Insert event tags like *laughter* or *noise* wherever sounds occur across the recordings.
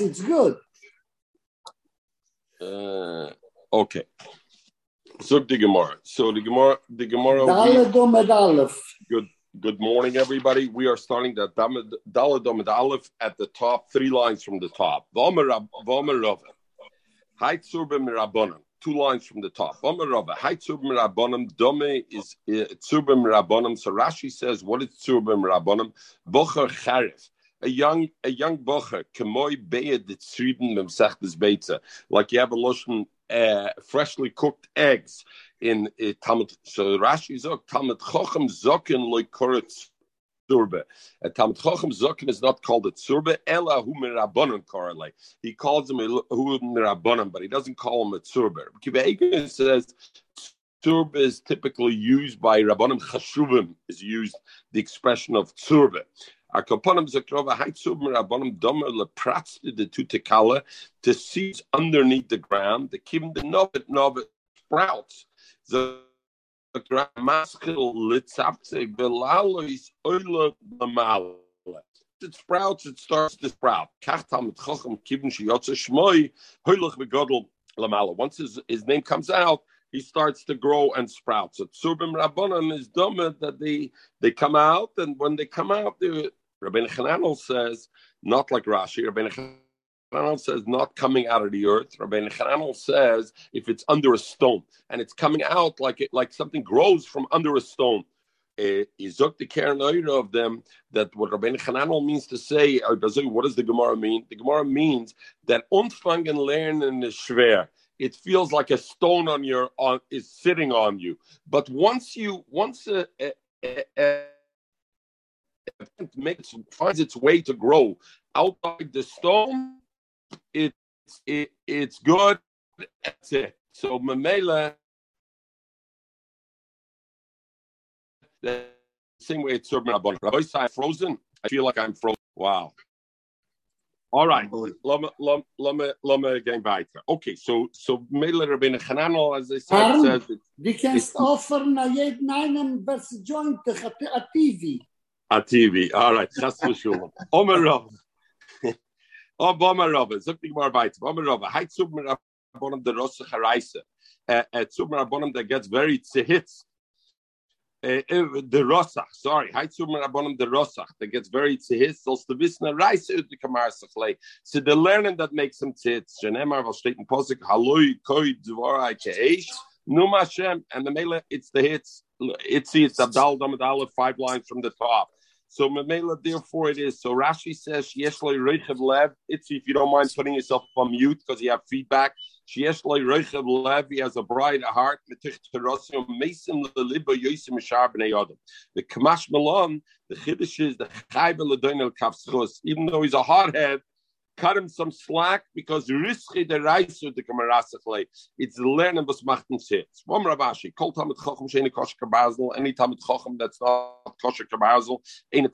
it's good. Uh, okay. So the Gemara. So the Gemara, the Gemara. Good. Good morning, everybody. We are starting the Daladom Aleph at the top, three lines from the top. Two lines from the top. Dome is Tzurbim Rabbonim. So Rashi says, what is Tzurbim Rabbonim? Bocher Charif a young a young bocher kemoy beid the tzriben memsechtes beitza like you have a lotion uh, freshly cooked eggs in uh, Talmud. So Rashi zok Talmud chochem zokin loy koretz tzurbe. And Talmud chochem zokin is not called a tzurbe ela hu mirabonon korale. He calls him hu mirabonon, but he doesn't call him a tzurbe. Kiva says. Tzurbe is typically used by Rabbanim Chashuvim, is used the expression of tzurbe. A kaponim zakrova haitzubim rabbanim domer lepratzte the tutekala to seeds underneath the ground, the kim the novet novet sprouts. The maskil litzapse belalois oila lamal. It sprouts, it starts to sprout. Kachtam mit chochem kibin shiyotze shmoi hoilach begodel lamala. Once his, his name comes out, he starts to grow and sprout. So Tsurbim Rabbanan is dumb that they they come out, and when they come out, they Rabbi Chananel says, not like Rashi. Rabbi Chananel says, not coming out of the earth. Rabbi Chananel says, if it's under a stone and it's coming out like it, like something grows from under a stone. Is uh, the Karen of them that what Rabbi Chananel means to say, what does the Gemara mean? The Gemara means that unfangen lernen is schwer it feels like a stone on your on is sitting on you. But once you once a, a, a, makes finds its way to grow outside the stone, it's it, it's good. That's it. So Mamela, the same way it's serving Rabbi I'm frozen. I feel like I'm frozen. Wow. All right, let me let me let me get back. Okay, so so Mele Rabbeinu Chananel, as I said, says die kannst offern na jeden einen, was joint a TV. A TV. All right. Chas v'shulem. Omer Rav. Oh, Bomer Rav. Zog dich mal weiter. Bomer Rav. Mir abonem der Rosse Chareise. Zub mir abonem that gets very tzehitz. The Rossach, sorry, mir abonem der Rossach that gets very tzehitz. Sollst du wissen, a Reise ut die Kamarsachlei. So the learning that makes him tzehitz. Shenemar, was steht in Posik, Haloi, Koi, Dvorai, Ke'esh. Num Hashem, and the Mele, it's the hits. It's it's Abdal Damadal, five lines from the top. So Mamela, therefore it is. So Rashi says, Yeshloi Reichev Lev. It's if you don't mind putting yourself on mute because you have feedback. Yeshloi Reichev Lev. He has a bright heart. The Kamash Malon, the Chiddush is the Chayve Ladonel Kavschus. Even though he's a hardhead, cut him some slack because rischi the reisu the kamarasachle. It's the learning was machten Ravashi, kol sheni kosher kabazl, any that's not kosher kabazl, any.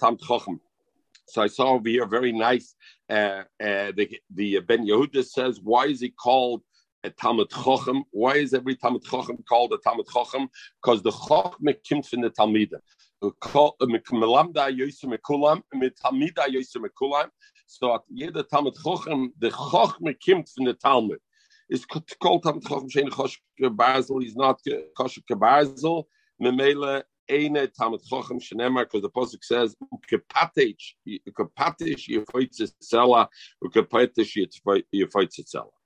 So I saw over here very nice. Uh, uh, the the Ben Yehoyada says, why is he called a Talmud Chochem. Why is every Talmud Chochem called a Talmud Chochem? Because the Chochem comes from the Talmidah. So at jeder Talmud Chochem, the Chochme kommt von der Talmud. Is called Talmud Chochem Shein Choshke Basel, he's not Choshke Basel. Memele Eine Talmud Chochem Shenemar, because the Pasuk says, Ukepatech, Ukepatech, Yefoitze Tzela,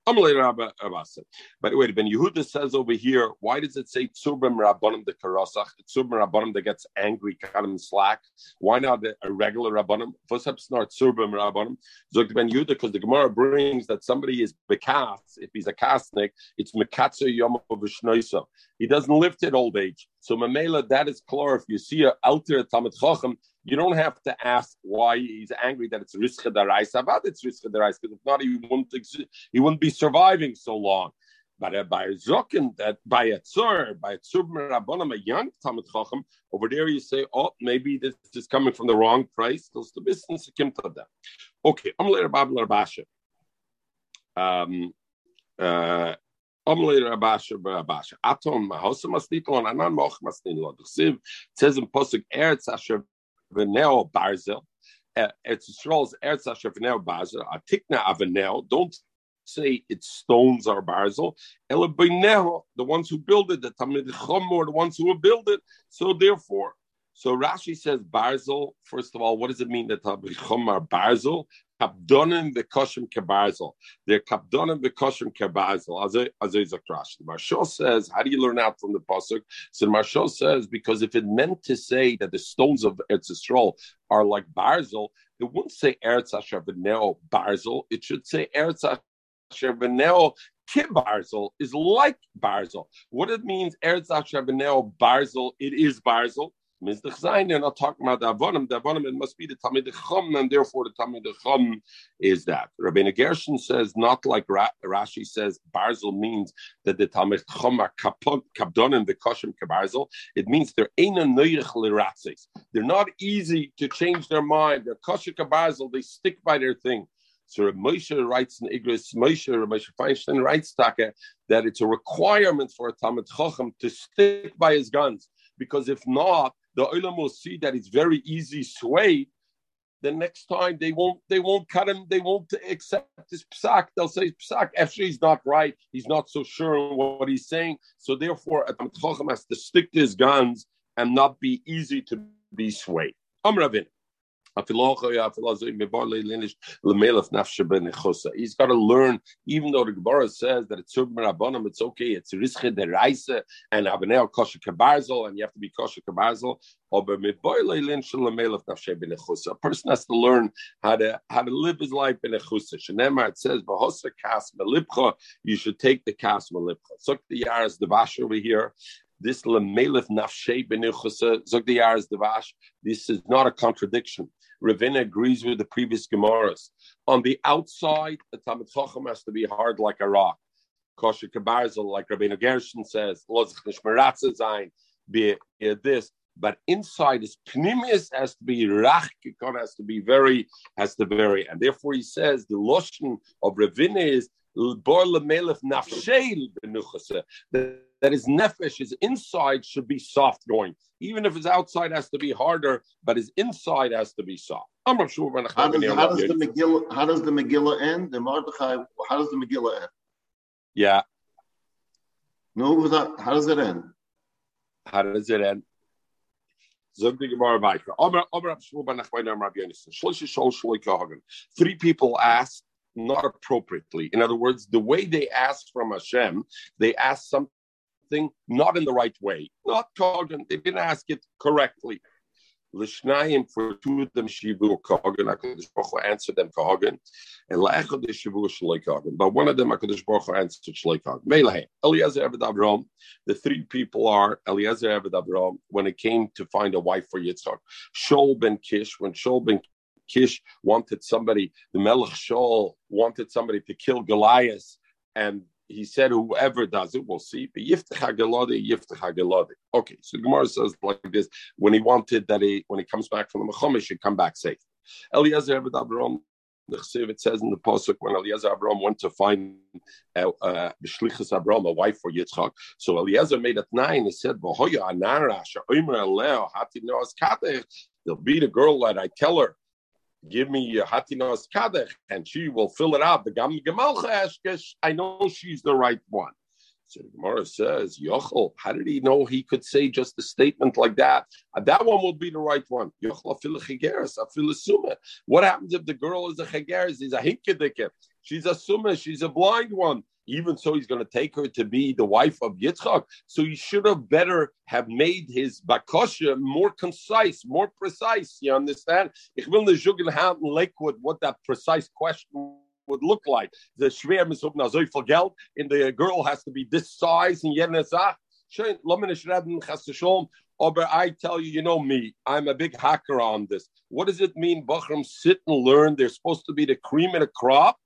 Tzela. By the way, Ben Yehoyada says over here, why does it say Tzubim Rabbanim the Karasach? Tzubim Rabbanim that gets angry, cut him slack. Why not a regular Rabbanim? Up, not Tzubim Rabbanim. Zog Ben Yehoyada, because the Gemara brings that somebody is bekas, if he's a kasnik, it's Mekatzer Yom of He doesn't live to old age. So Mamela, that is clear. If you see a alter Talmud Chacham, you don't have to ask why he's angry that it's Rishcha Daraisa. About it's Rishcha Daraisa, because if not, he wouldn't, he wouldn't be surviving so long. But uh, by Zokin, that by a tzur, by a tzur rabbanim, a young Talmud Chacham, over there you say, oh, maybe this is coming from the wrong place. Those the business kim to them. Okay, later Babel Rabasha. Um, uh, Omle Rabasha Rabasha. Atom Mahosa Masnitlo and Anan Moch Masnitlo. The Siv says in Posuk Eretz Asher V'neo Barzel. uh, Eretz Yisrael is Eretz Asher V'neo Bazel, Atikna Avenel. Don't say it's stones are Barzel. The ones who build it, the Tamid Chum, or the ones who will build it. So therefore, so Rashi says Barzel. First of all, what does it mean that Tamid Chum are Barzel? Kapdonim v'koshim kebarzel. They're kapdonim v'koshim kebarzel. As a Rashi. Maharsha says, how do you learn out from the pasuk? So Maharsha says because if it meant to say that the stones of Eretz Yisrael are like barzel, it wouldn't say Eretz Asher B'neo barzel. It should say Eretz Asher Kibarzel is like Barzel. What it means, Eretz Asher Barzel, it is Barzel. Mizdach Zayin, they're not talking about the Avonim. The Avonim, it must be the Tamid Chum, and therefore the Tamid Chum is that. Rabbeinu Gershon says, not like Ra- Rashi says, Barzel means that the Tamid Chum are Kabdonim, the Koshim Kabarzel. It means they're Eina Neurich Liratzis. They're not easy to change their mind. They're Koshim Kabarzel, they stick by their thing. So Moshe writes in Igris, Moshe, Moshe Feinstein writes Taka, that it's a requirement for a Talmud Chacham to stick by his guns, because if not, the Olam will see that it's very easy swayed. The next time they won't they won't cut him, they won't accept his psak. They'll say psak. Actually, he's not right. He's not so sure what he's saying. So therefore, a Chacham has to stick to his guns and not be easy to be swayed. Amravin. He's got to learn, even though the Gemara says that it's Rabbanim, it's okay, it's Rizche de Reise and Abenel Kosher Kabarzel, and you have to be Kosher Kabarzel. A person has to learn how to how to live his life in a chusa. Shenemar it says kas You should take the kas melipcha. Look the yaras the vash over here this lemelef nafshei benichusa zog the yaras devash. This is not a contradiction. Ravina agrees with the previous Gemaras. On the outside, the Talmud Chacham has to be hard like a rock. Kosher Kabarzel, like Rabbeinu Gershon says, be this. But inside is pnimius has to be rach, has to be very, has to vary. And therefore he says the lotion of Ravina is bor lemelef nafshel that that his nefesh, his inside should be soft going. Even if his outside has to be harder, but his inside has to be soft. I'm not sure. How does, how does the Megillah? How does the Megillah end? The Mordechai. How does the Megillah end? Yeah. No, how does it end? How does it end? Three people asked not appropriately. In other words, the way they asked from Hashem, they asked something something not in the right way. Not Kogan, they didn't ask it correctly. Lishnayim for two of them Shivu Kogan, HaKadosh Baruch Hu answered them Kogan, and La'echad Shivu Shalei Kogan. But one of them HaKadosh Baruch Hu answered Shalei Kogan. Melehe, Eliezer Eved Avram, the three people are Eliezer Eved Avram, when it came to find a wife for Yitzhak. Shol ben Kish, when Shol ben Kish wanted somebody, the Melech Shol wanted somebody to kill Goliath, and he said whoever does it we'll see. Okay, so Gemara says like this: when he wanted that he when he comes back from the Mechom, he should come back safe. Eliezer Abram, the it says in the pasuk when Eliezer Abram went to find uh, uh, Abram a wife for Yitzchak. So Eliezer made it nine. He said, "There'll be the girl that I tell her." Give me your Hatinos Kadech, and she will fill it out. The Gam Gemalcha Eshkesh, I know she's the right one. So the Gemara says, Yochel, how did he know he could say just a statement like that? Uh, that one will be the right one. Yochel What happens if the girl is a chageres? He's a hinkediker. She's a summa. She's a blind one even so he's going to take her to be the wife of Yitzchak. So he should have better have made his bakosha more concise, more precise. You understand? Ich will nicht haben Lakewood what that precise question would look like. The schwer is na so Geld, and the girl has to be this size and yet Schön, ah, but I tell you, you know me, I'm a big hacker on this. What does it mean, Bachram, sit and learn? They're supposed to be the cream of the crop.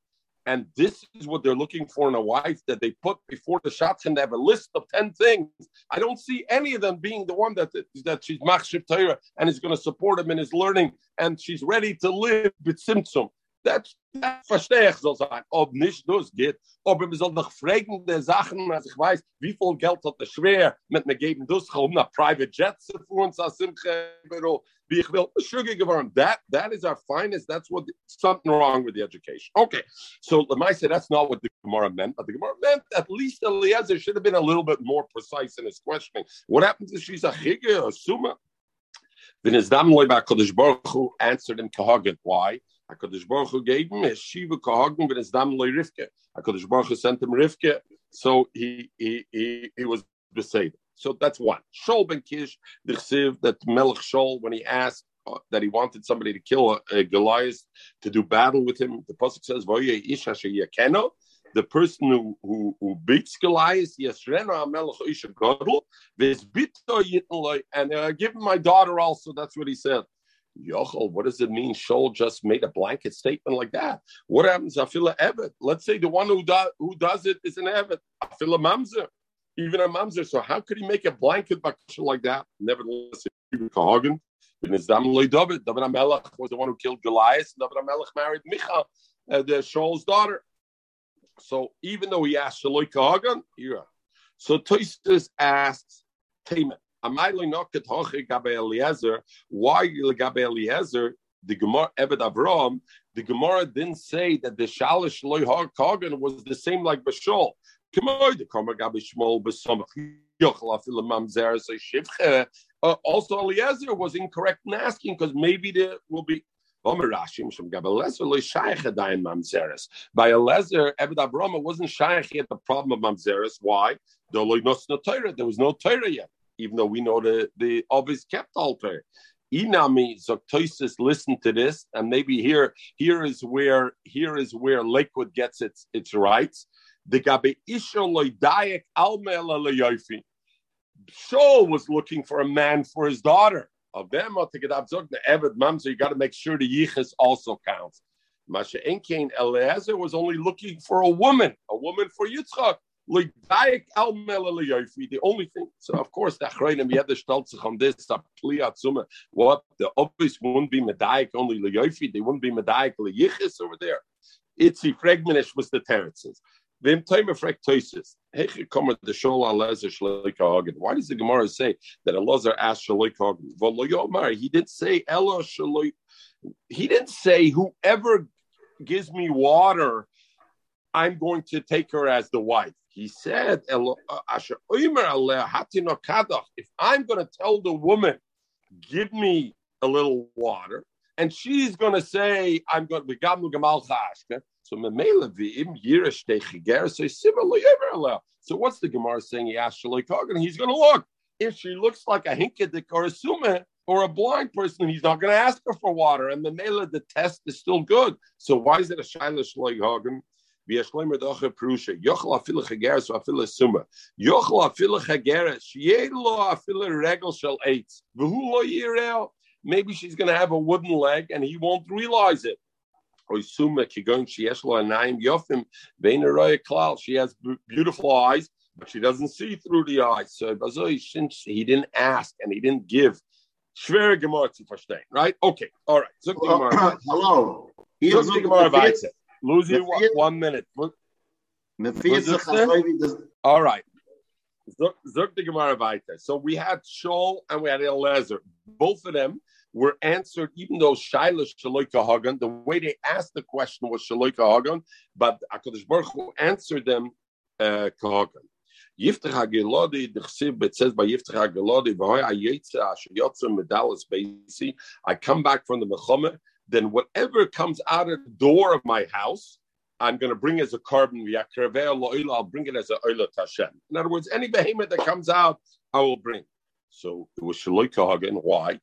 And this is what they're looking for in a wife that they put before the shots and they have a list of 10 things. I don't see any of them being the one that, that she's machshiv Torah and is going to support him in his learning and she's ready to live with Simtsum. Das, das verstehe ich so sein. Ob nicht das geht, ob wir soll noch fragende Sachen, als ich weiß, wie viel Geld hat es schwer, mit mir geben das, um nach Private Jets für uns aus dem Büro, wie ich will, sugar geworden. That, that is our finest, that's what, something wrong with the education. Okay, so Lemai said that's not what the Gemara meant, but the Gemara meant at least Eliezer should have been a little bit more precise in his questioning. What happens if she's a chige, a summa? Then his dam loy Kodesh Baruch Hu answered him kahaget. Why? HaKadosh Baruch Hu gave him Shiva Kahagim with his dam loy Rivke. HaKadosh Baruch Hu sent him Rivke, so he he he, he was beside. So that's one. Shol ben Kish, the chsiv that Melech Shol, when he asked uh, that he wanted somebody to kill a, a Goliath to do battle with him, the pasuk says, "Voye Isha yakeno." The person who, who, who beats Goliath, Yesrena Melech Isha Godel, and uh, give him my daughter also. That's what he said. Yochel, what does it mean? Shol just made a blanket statement like that. What happens? Afila Evet. Let's say the one who does who does it is an Evet. Afila Mamzer, even a Mamzer. So how could he make a blanket like that? Nevertheless, Kahagan. David David Amelech was the one who killed Goliath. David Amelech married Micha, uh, the Shaul's daughter. So even though he asked Shaloi Kahagan, yeah. So Toistus asks Taman. Why Eliezer, the Gemara Ebed Avram, the Gemara didn't say that the Shalish Loy Kagan was the same like Bashol. Uh, also, Eliezer was incorrect in asking because maybe there will be by Eliezer, Ebed Abraham wasn't shaykh yet the problem of Mamzeres. Why? There was no Torah yet even though we know the the obvious kept altar. Inami Zoktosis listen to this, and maybe here here is where here is where Lakewood gets its its rights. The Gabe Isha Loidayak Almela. Shaul was looking for a man for his daughter. Of them, Evid Mamzer, you got to make sure the Yichus also counts. Masha Enkain Eliezer was only looking for a woman, a woman for Yitzchak. The only thing, so of course, the Achrayim Yeder stellt sich on this, what the obvious wouldn't be Medaik only Leyofi, they wouldn't be Medaik Leyichis over there. Itzi Fregmanish was the Teretzes. Vim Taimer Frek Toises. Heche kommer the Shol Alezer Shleika Hagen. Why does the Gemara say that Elazar asked Shleika Hagen? Voloyomar, he didn't say Elo Shleik. He didn't say whoever gives me water, I'm going to take her as the wife. He said, if I'm going to tell the woman, give me a little water, and she's going to say, I'm going to Gamal so so what's the Gemara saying? He asked Kagan. He's going to look. If she looks like a hinkadik or a sume or a blind person, he's not going to ask her for water. And the mela, the test is still good. So why is it a Shaila Shaloi Kagan? וישלם את אוכל פרושה, יאכל אפילו חגרס ואפילו סומה, יאכל אפילו חגרס, שיהיה לו אפילו רגל של עץ, והוא לא יראה, maybe she's going to have a wooden leg and he won't realize it. Or suma kigon sheyesh lo anayim yofim vein klal. She has beautiful eyes, but she doesn't see through the eyes. So since he didn't ask and he didn't give, schwere Gemara zu verstehen, right? Okay, all right. *clears throat* So, hello. Zok Gemara Lose you one, one minute. All right. Zuk the Gemara weiter. So we had Shaul and we had Eliezer. Both of them were answered, even though Shaila Shaloika Hagan, the way they asked the question was Shaloika Hagan, but Akadosh Baruch Hu answered them uh, Kahagan. Yiftach HaGelodi, the Chsiv, it says by Yiftach HaGelodi, V'hoi HaYetza Asher Yotzer Medalas Beisi, I come back from the Mechomeh, then whatever comes out of the door of my house, I'm going to bring as a carbon. I'll bring it as a oila tashem. In other words, any behemoth that comes out, I will bring. So it was Shaloika Why?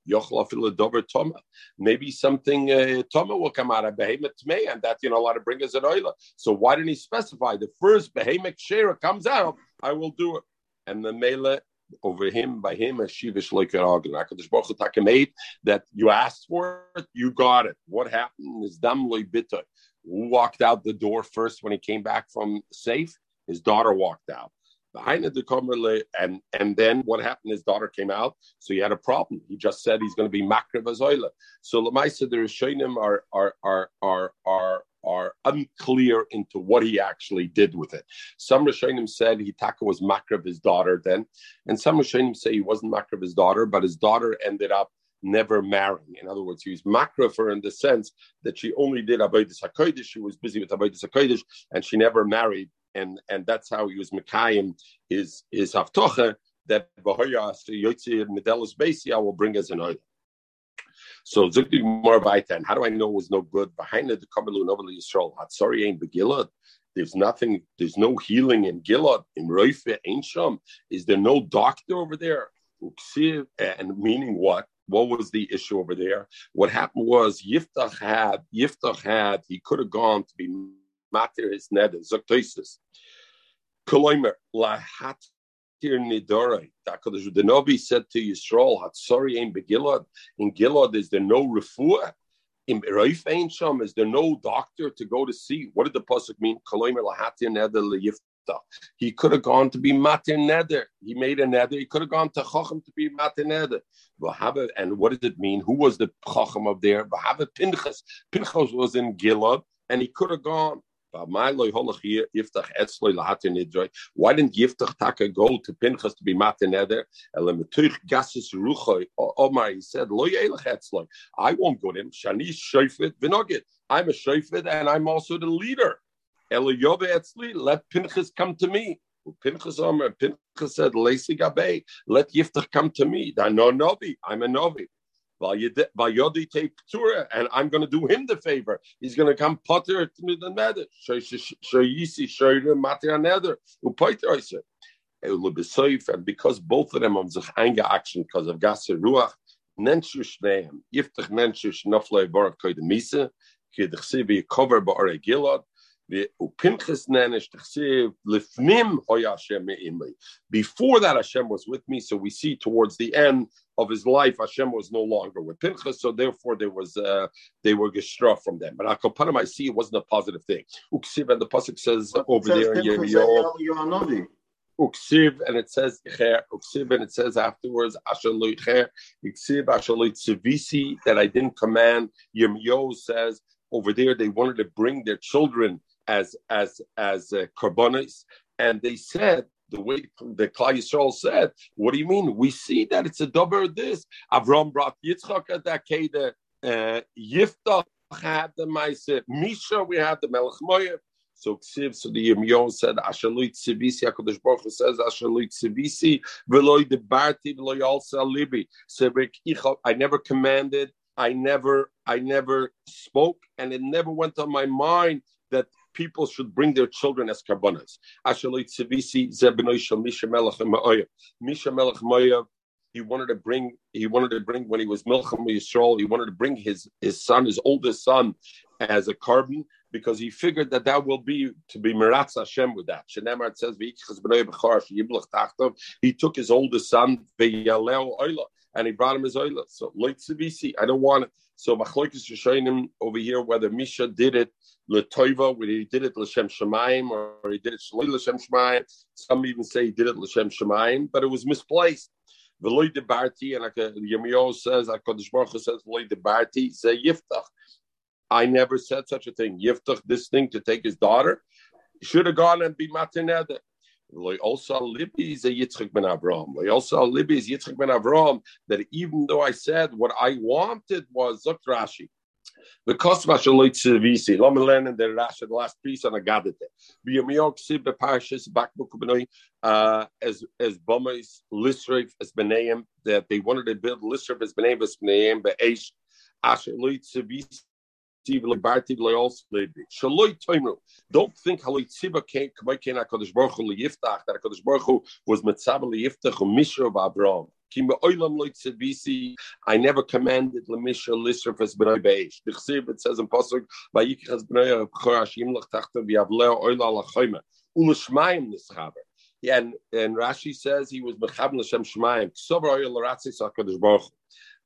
Toma. Maybe something uh, Toma will come out of behemoth me, and that you know, allowed to bring as an oila. So why didn't he specify the first behemoth share comes out? I will do it. And the mele over him by him as Shivish Loikaragan. Hakadosh made that you asked for it, you got it. What happened is Dam Bitter. Who walked out the door first when he came back from safe? His daughter walked out. And and then what happened? His daughter came out, so he had a problem. He just said he's going to be makriv azoila. So Lamaisa, the Rishonim are are are are are are unclear into what he actually did with it. Some Rishonim said Hitaka was makriv his daughter then, and some Rishonim say he wasn't makriv his daughter, but his daughter ended up never marrying. In other words, he was makriv in the sense that she only did avodas hakodesh. She was busy with avodas hakodesh, and she never married. And and that's how he was mekayim his his haftocha that Bahoyas Yotzi Medelis Basi I will bring as an order. So Zukti more Vaitan, how do I know it was no good? Behind it, the Kamalu Novel Yisrael, Hatsari ain't Begilad. There's nothing, there's no healing in Gilad, in Roife, Ain Sham. Is there no doctor over there? And meaning what? What was the issue over there? What happened was Yiftach had, Yiftach had, he could have gone to be matir his ned, Zuktoisis. Koloimer, Lahat Nidore. The Nabi said to Yisrael, Hatsori in Begilad. In Gilad, is there no refuah? In Raif Ein Sham, is there no doctor to go to see? What did the pasuk mean? Koloimer lahatir neder leyifta. He could have gone to be matir neder. He made a neder. He could have gone to chacham to be matir neder. And what did it mean? Who was the chacham of there? Pinchas. Pinchas was in Gilad, and he could have gone. Why didn't Yiftach Taka go to Pinchas to be Matan Eder? Omar, oh, oh he said, I won't go to him. Shani Shofet Vinogit. I'm a Shofet and I'm also the leader. Let Pinchas come to me. Pinchas Omer, Pinchas said, let Yiftach come to me. I'm a Novi. And I'm going to do him the favor. He's going to come potter to me the oiser. And because both of them on sich action because of gas Gasser Ruach, nenshu shneim, yiftach nenshu shnoflei barak koide misa, kidich be cover ba'are gilad, before that, Hashem was with me. So we see towards the end of his life, Hashem was no longer with Pinchas. So therefore, there was uh, they were gestraf from them. But Akopanim, I see it wasn't a positive thing. Uksiv and the pasuk says over there in. Uksiv and it says Uksiv and it says afterwards Ashaloi Uksiv Ashaloi Tzivisi that I didn't command. Yirmiyahu says over there they wanted to bring their children as as as uh, and they said the way the Klal Yisrael said, "What do you mean? We see that it's a double this." Avram brought Yitzchak at that keda. Uh, Yiftach had the Maisa. Misha, we had the Melech Moyev. So Ksiv, so the Yirmiyahu said, Ashalut Tzivisi, HaKadosh Baruch Hu says, Ashalut Tzivisi, Veloy Debarti, Veloy Alsa Libi. So I never commanded, I never, I never spoke, and it never went on my mind that people should bring their children as karbonas. Misha Melech he wanted to bring, he wanted to bring when he was Milcham Yisrael, he wanted to bring his, his son, his oldest son, as a carbon because he figured that that will be to be Miratz Hashem with that. Shenemar says, he took his oldest son, and he brought him his oila. So, I don't want it. So Machlokes Rishonim over here whether Misha did it Letoiva, whether he did it L'Shem Shemaim or he did it Shaloi L'Shem Shemaim. Some even say he did it L'Shem Shemaim, but it was misplaced. V'loi de Barti, and like uh, Yirmiyahu says, HaKadosh Baruch Hu says, V'loi de Barti, say Yiftach. I never said such a thing. Yiftach, this thing to take his daughter, should have gone and be Matineder. That even though I said what I wanted was Zok Rashi. Because Tzivisi, Lama and the Rashi, the last piece on a Gadete. Uh, as as Bomas Lisrev as Beneim, that they wanted to build Lisrev as Beneim as Beneim, but Aish Ashaloi Tzivisi. Don't think Halitziba Hakadosh Baruch Hu that Hakadosh was Mitzvah Yiftach Mishra Abraham. I never commanded Lemisha Lisraf as B'nai Beish. The Chsiv it says in Pasuk Vayikas B'nai Chorashim Lachtachter V'Yavleo Oila Lachayma Ulashmayim Nischaber. And and Rashi says he was Mechabn L'Shem Shmayim. Ksover Oil Ratzis Hakadosh Baruch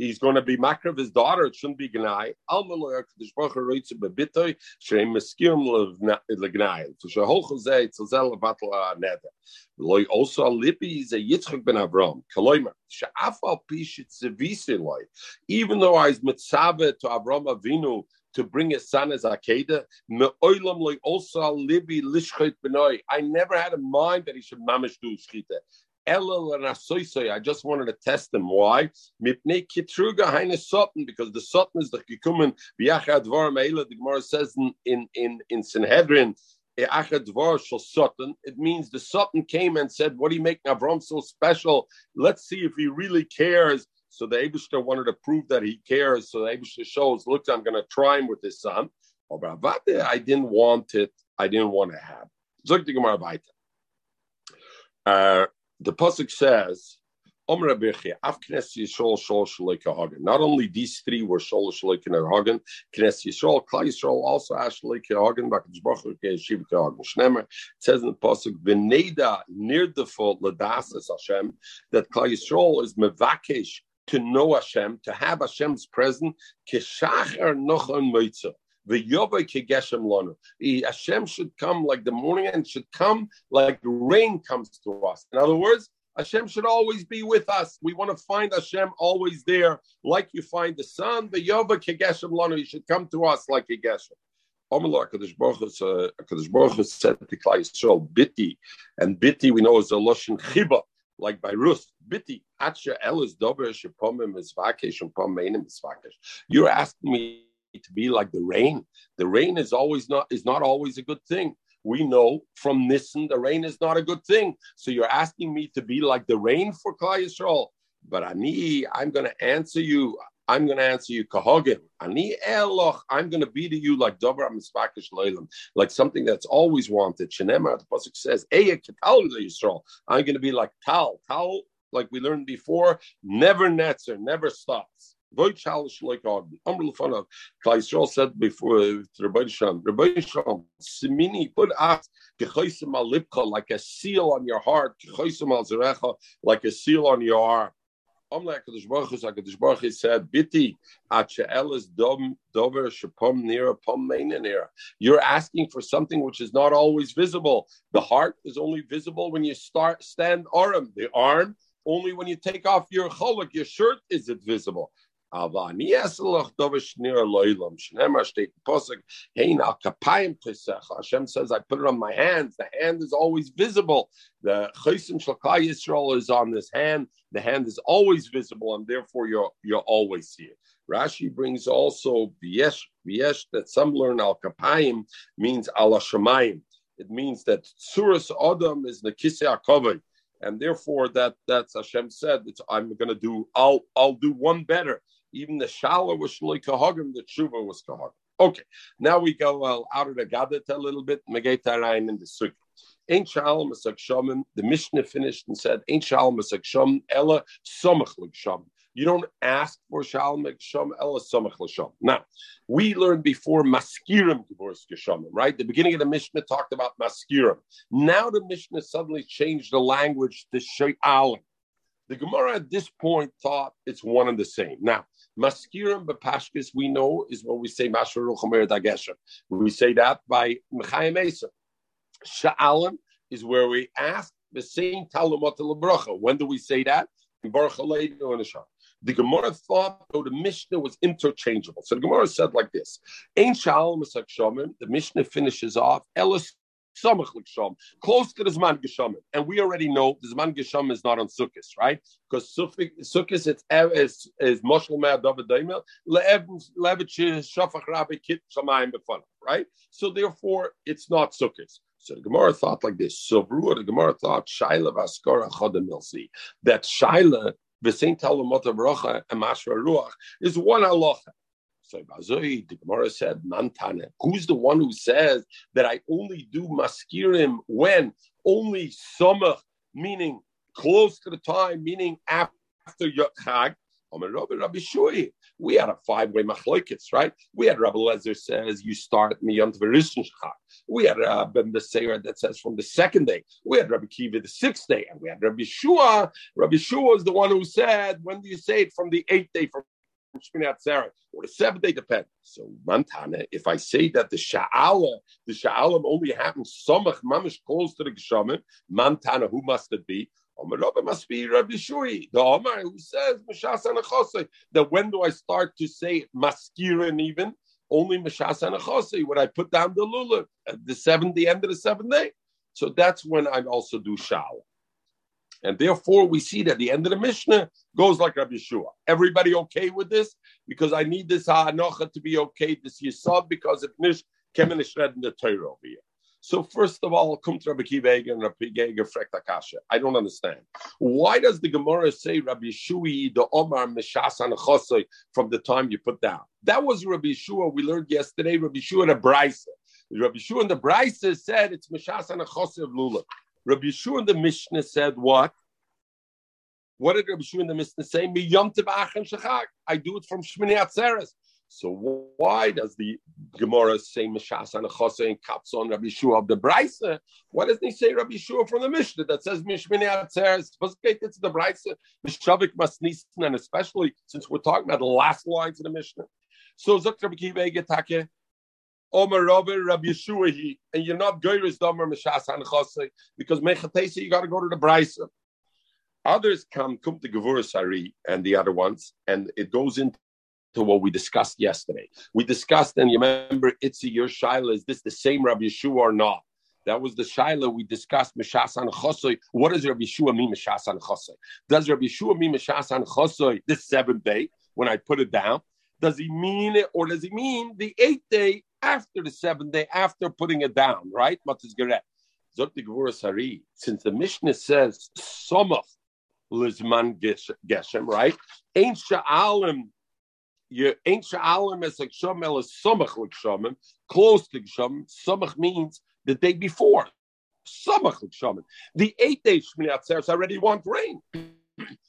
he's going to be makra of his daughter. It shouldn't be gnai. Loy also lipi is a Yitzchak ben Avram. Kaloimer she'afal pishit zevisi loy. Even though I was mitzabe to Avram Avinu to bring his son as Akeda. I never had a mind that he should mamish do shchita. I just wanted to test them. Why? Because the Sutton is the Kikumen Biachad Dvar. The Gemara says in in in, in Sanhedrin. It means the Sutton came and said, What are you making Avram so special? Let's see if he really cares. So the Abishter wanted to prove that he cares. So the Abishter shows, Look, I'm going to try him with his son. I didn't want it. I didn't want to have. Zog the Gemara uh, the pasuk says, Not only these three were Shol Shalik in Hagen, Knes Yisrael, Klal Yisrael also Ash Shalik Hagen, Bakish Baruch Yeshiva Hagen Shnemer. It says in the pasuk, V'neda near the fault Ladasas Hashem that Klal Yisrael is mevakesh to know Hashem, to have Hashem's presence, Keshachar Nochon Moitzah. Hashem should come like the morning and should come like rain comes to us. In other words, Hashem should always be with us. We want to find Hashem always there, like you find the sun. The Yova Kegeshem Lanu, he should come to us like a Geshem. Omelach Kadosh Baruch Hu said to Klal Yisrael, Biti, and Biti we know is a Loshen Chiba, like by Ruth. Misvakesh. You're asking me to be like the rain. The rain is always not is not always a good thing. We know from Nissen the rain is not a good thing. So you're asking me to be like the rain for Klal Yisrael. But Ani, I'm going to answer you. I'm going to answer you kahogim. Ani eloch. I'm going to be to you like dover mispakish leilam, like something that's always wanted. Shenema, the pasuk says, Eya kital Yisrael. I'm going to be like tal. Tal, like we learned before, never netzer, never stops. Void chalish like God. Amr Lefanav. Yisrael said before uh, to Rabbi Sham, Rabbi Sham, Simini, put us like a seal on your heart, like a seal on your arm. Amle Hakadosh Baruch Hu, Baruch Hu said, "Biti at she'elas dom dover shepom nira pom nira." You're asking for something which is not always visible. The heart is only visible when you start stand arm. The arm only when you take off your cholak, your shirt, is it visible. Hashem says, I put it on my hands. The hand is always visible. The Chaysim Shalkai Yisrael is on this hand. The hand is always visible, and therefore you're you're always here. Rashi brings also v'yesh v'yesh that some learn al kapayim means al. It means that tsuras adam is nekise akovay, and therefore that that's Hashem said. I'm going to do. I'll I'll do one better even the shala was shloi kahagim, the tshuva was kahagim. Okay, now we go out of the gadet a little bit. Megetarayin in the sukkah. Ain't shalom shomim. The Mishnah finished and said, "Ain't shalom shom ella somach shom." You don't ask for shalom shom ella somach shom. Now, we learned before maskirim divorce geshomim, right? The beginning of the Mishnah talked about maskirim. Now the Mishnah suddenly changed the language to shayalim. The Gemara at this point thought it's one and the same. Now, Maskirim bepashkis we know is what we say Masharu Chomer Dageshem. We say that by Mechayim Mesa. Sha'alim is where we ask the same Talmud Bracha. When do we say that? In Baruch the Gemara thought though the Mishnah was interchangeable. So the Gemara said like this: Ein Shalom The Mishnah finishes off Close to the Zman Geshamim. And we already know the Zman Geshamim is not on Sukkot, right? Because Sukkot it's is is Moshel Me'ad David Daimel, Levich Shafach Rabbi Kit Shamayim Befana, right? So therefore, it's not Sukkot. So the Gemara thought like this. So the Gemara thought Shaila Vaskara Chodem Milsi that Shaila V'Saint Talmud Bracha and Mashra Ruach is one halacha. So Bazoi, the Gemara said, Mantane. Who's the one who says that I only do maskirim when only summer, meaning close to the time, meaning after Chag? We had a five-way machlokes, right? We had Rabbi Lezer says you start miyant v'rishon We had uh, Rabbi Meseir that says from the second day. We had Rabbi Kiva the sixth day, and we had Rabbi Shua. Rabbi Shua is the one who said, when do you say it from the eighth day from Atzeret, or the seventh day depend. So Mantana, if I say that the Sha'ala, the Sha'alim only happens Somach Mamish calls to the Geshamin, Mantana, who must it be? Omer Rabbi must be Rabbi Shui, the Omer who says Mashas Anachosei. That when do I start to say Maskirin even? Only Mashas Anachosei when I put down the lulav at the seventh, the end of the seventh day. So that's when I also do Sha'ala. And therefore, we see that the end of the Mishnah goes like Rabbi Yeshua. Everybody okay with this? Because I need this Ha'anocha to be okay, this Yisod, because if Nish came in shred in the Torah over here. So first of all, come to Rabbi Kiva and Rabbi Geiger Akasha. I don't understand. Why does the Gemara say Rabbi Yeshua the Omar Mishasan Chosoi from the time you put down? That was Rabbi Yeshua we learned yesterday. Rabbi Yeshua and the Brisa. Rabbi Yeshua and the Brisa said it's Mishasan Chosoi of Lula. Rabbi Yeshua in the Mishnah said what? What did Rabbi Yeshua in the Mishnah say? I do it from Shmini Atzeres. So why does the Gemara say Mishas and Chose and Kaps on Rabbi Yeshua of the Brisa? Why doesn't he say Rabbi Yeshua from the Mishnah that says Mishmini Atzeres? It's the Brisa, Mishavik Masnisen, and especially since we're talking about the last lines of the Mishnah. So Zok Rabbi Kiva Getake, Omer Rabbi Rabbi Yeshua and you're not Geiris Domer Mishas Hanchase because Mechatesa you got to go to the Brisa. Others come come to Gevurah Sari and the other ones, and it goes into what we discussed yesterday. We discussed, and you remember, Itzi, your Shaila, is this the same Rabbi Yeshua or not? That was the Shaila we discussed, Mishas Chosoi. What does Rabbi Yeshua mean, Mishas Chosoi? Does Rabbi Yeshua mean Mishas Chosoi the seventh day when I put it down? Does he mean it, or does he mean the eighth day after the seventh day, after putting it down, right? Matis Geret. Since the Mishnah says Somach Lizman Geshem, right? Ain't Sha'alim, ain't Sha'alim as like Shom el Somach L'Kshomim, close to Gshamim. Somach means the day before. Somach L'Kshomim. The eight days Shmini Atzeres already want rain.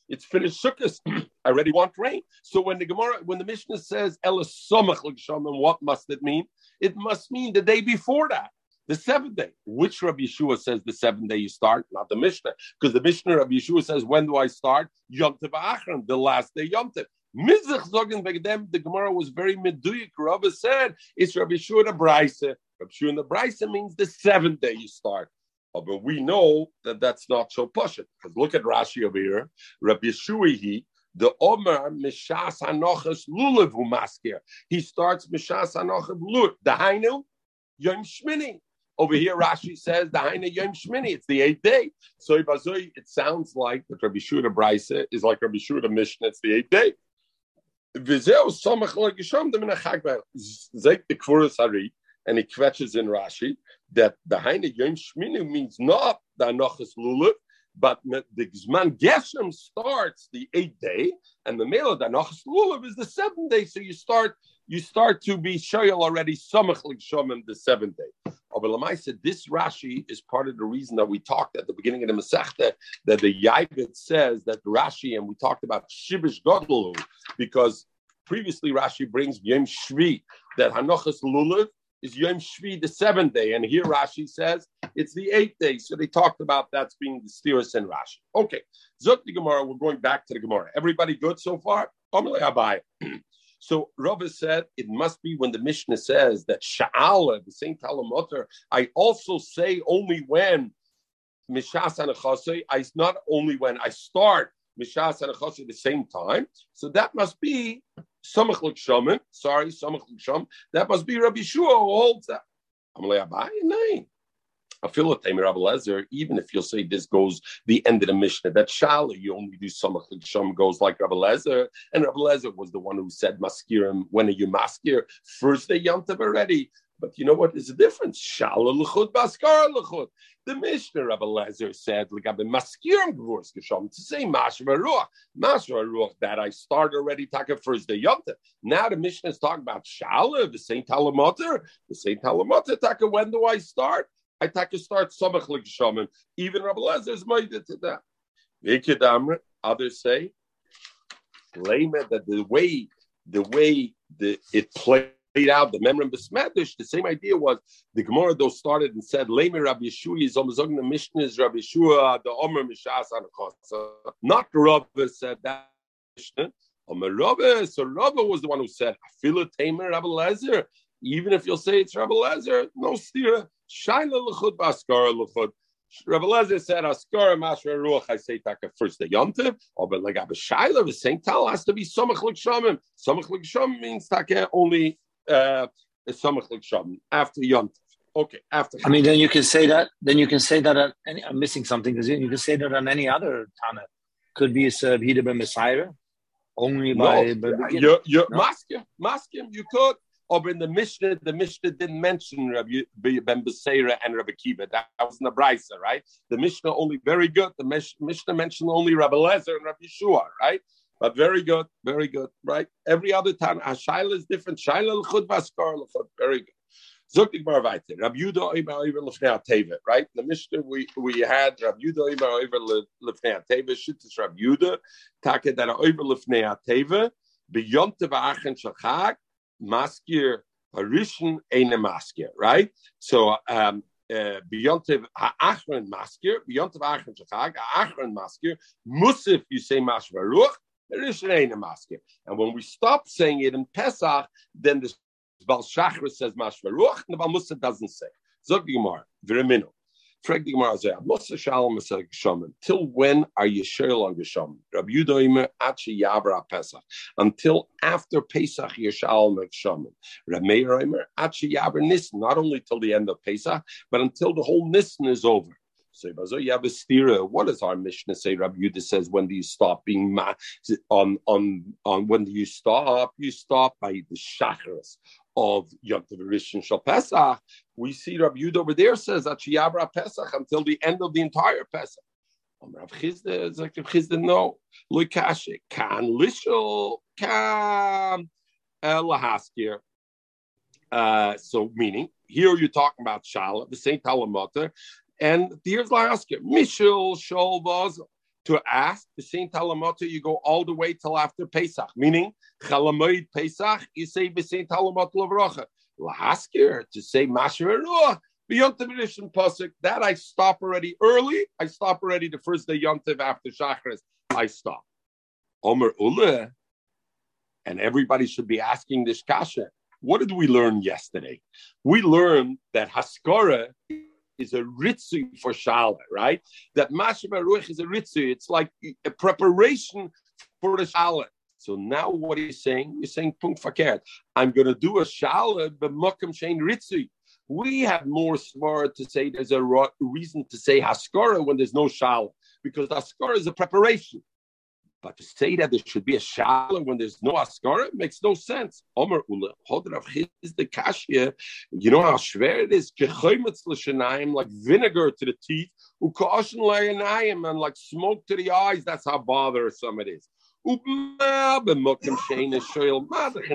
It's finished Sukkot. *clears throat* I already want rain. So when the Gemara, when the Mishnah says Elas Somach what must it mean? It must mean the day before that. The seventh day, which Rabbi Yeshua says the seventh day you start, not the Mishnah, because the Mishnah Rabbi Yeshua says, when do I start? Yom Tov Achron, the last day Yom Tov. Mizrach Zogen Begdem, the Gemara was very meduyik. Rabbi said, it's Rabbi Yeshua the Brisa. Rabbi Yeshua the Brisa means the seventh day you start. Oh, but we know that that's not so pushing. Because look at Rashi over here. Rabbi Yeshua, he, the Omer Mishas Hanochas Lulav Maskir. He starts Mishas Hanochas Lulav. The Hainu Yom Shmini. Over here, Rashi says the Hainu Yom Shmini. It's the eighth day. So it sounds like that Rabbi Shuda Brisa is like Rabbi Shuda Mishnah. It's the eighth day. Vizeu Samach Lagisham Dem Nachagba Zek the Kfuras Hari, and he kvetches in Rashi that the Hainu Yom Shmini means not the Anochas Lulav but the Gzman Geshem starts the eighth day, and the Mela Danachas Lulav is the seventh day. So you start you start to be shoyal already Samach Shomim the seventh day. Abalamai said this Rashi is part of the reason that we talked at the beginning of the Masechta that the Yaibit says that Rashi and we talked about Shibish Godlu because previously Rashi brings Yom Shvi that Hanochas Lulav is Yom Shvi, the seventh day. And here Rashi says it's the eighth day. So they talked about that's being the steers and Rashi. Okay. Zuk the Gemara, we're going back to the Gemara. Everybody good so far? *clears throat* So Rava said it must be when the Mishnah says that Sha'ala, the same Talamotar, I also say only when Mishas and I not only when I start Mishas and at the same time. So that must be Samach L'Kshamim, sorry, Samach L'Kshamim, that must be Rabbi Shua who holds that. I'm like, nine. I feel like Rabbi Lezer, even if you'll say this goes the end of the Mishnah, that Shala, you only do Samach L'Kshamim goes like Rabbi Lezer, and Rabbi Lezer was the one who said Maskirim, when are you Maskir? First day Yom already. But you know what is the difference? Shala L'chut, Baskar L'chut. The Mishnah Rabbi Lezer said, "Legabe maskirim gvurs geshom." The same mashva ruach, mashva ruach that I start already taka first day yomta. Now the Mishnah is talking about shala, the same talamoter, the same talamoter taka. When do I start? I taka start samach l'geshomim. Even Rabbi Lezer is minded to that. Others say Lema that the way the way the it played out the Memram Besmedish, the same idea was the Gemara though started and said Lema Rabbi Yeshua is almost the Mishnah is Rabbi Yeshua the Omer Mishas So Not Rabbi said that Mishnah. Omer Rabbi, so Rabbi was the one who said Afila Tamer Rabbi Lezer. Even if you'll say it's Rabbi Lezer, no stira. Shaila l'chud b'askara l'chud. Rabbi Lezer said, Askara Mashra Ruach, I say taka first the Yontiv, or oh, but like Shaila was saying, Tal has to be Samach L'Kshamim. Samach L'Kshamim means taka only uh, after Yontiv. Okay, after. I mean, then you can say that. Then you can say that. Any, I'm missing something because you can say that on any other Tana. Could be a Hida ben Messiah, only by. No, by you're, you're no? Maskim, Maskim, you could. Or in the Mishnah, the Mishnah didn't mention Rabbi Ben Beseira and Rabbi Kiva. That, was in the Brisa, right? The Mishnah only very good. The Mishnah mentioned only Rabbi Lezer and Rabbi Shua, right? But very good, very good, right? Every other time, Shaila is different. Shaila l'chud vaskar l'chud. Very good. Zuktik bar weiter. Rabbi Yuda Oimer Oimer Lefnei Teva, right? The Mishnah we we had Rabbi Yuda Oimer Oimer Lefnei Teva. Shittis Rabbi Yuda Taka that Oimer Lefnei Teva. Beyond the Achen Shachak maskir harishon eine maskir, right? So um, uh, beyontiv ha'achron maskir, beyontiv achron shachag, ha'achron maskir, musif you say mashvaruch. And when we stop saying it in Pesach, then the Bal Shachar says mashvaruch, and the Bal Musa doesn't say. Zog the Gemara, v'reminu. Frag the Gemara Zeh, Musa Shalom Geshaman. Till when are you shayl on Geshaman? Rabbi Yudoimer Achi Yavra Pesach. Until after Pesach Yeshalom Geshaman. Rabbi Meir Achi Yavra Nissen. Not only till the end of Pesach, but until the whole Nissen is over. So you have a stira. What does our Mishnah say? Rabbi Yudah says, when do you stop being ma- on on on? When do you stop? You stop by the shacharis of Yom Tov Rishon Shal Pesach, we see Rabbi Yud over there says that Pesach until the end of the entire Pesach. Rav Chisda like Chisda, no. Loikashi, kan lishol, kan lahaskir. Uh, so meaning, here you're talking about Shala, the Saint Talamata, and here's lahaskir. Mishul shol to ask the same talamata, you go all the way till after Pesach, meaning Chalamoid Pesach, you say the same talamata lavracha. Lahaskir to say Masher Beyond the Rishon Pasuk, that I stop already early. I stop already the first day Yontiv after Shachris. I stop. Omer Ule, and everybody should be asking this kasha. What did we learn yesterday? We learned that Haskara is a ritzu for Shala, right? That Mashma Ruach is a ritzu. It's like a preparation for the Shala. So now what you saying? You're saying Punkt Fakert. I'm going to do a Shala, but Mokam Shein Ritzu. We have more smart to say there's a reason to say Haskara when there's no Shala, because Haskara is a preparation. But to say that there should be a shala when there's no askara makes no sense. Omer ule hodrav is the kashya. You know how schwer it is. Like vinegar to the teeth, and like smoke to the eyes. That's how bothersome it is. In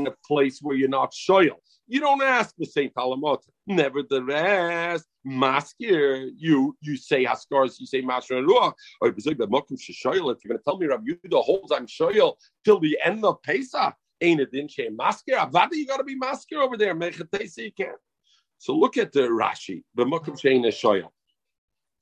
a place where you're not shoyal. You don't ask for Saint Talamot. Nevertheless, maskir, you you say haskars, you say masher ruach. Or if you're going to tell me Rabbi Yehuda holds I'm shoyal till the end of Pesach, ain't it in shem maskir? Avada, you got to be maskir over there. Mechatesi, you can't. So look at the Rashi. B'mokum shein is shoyal.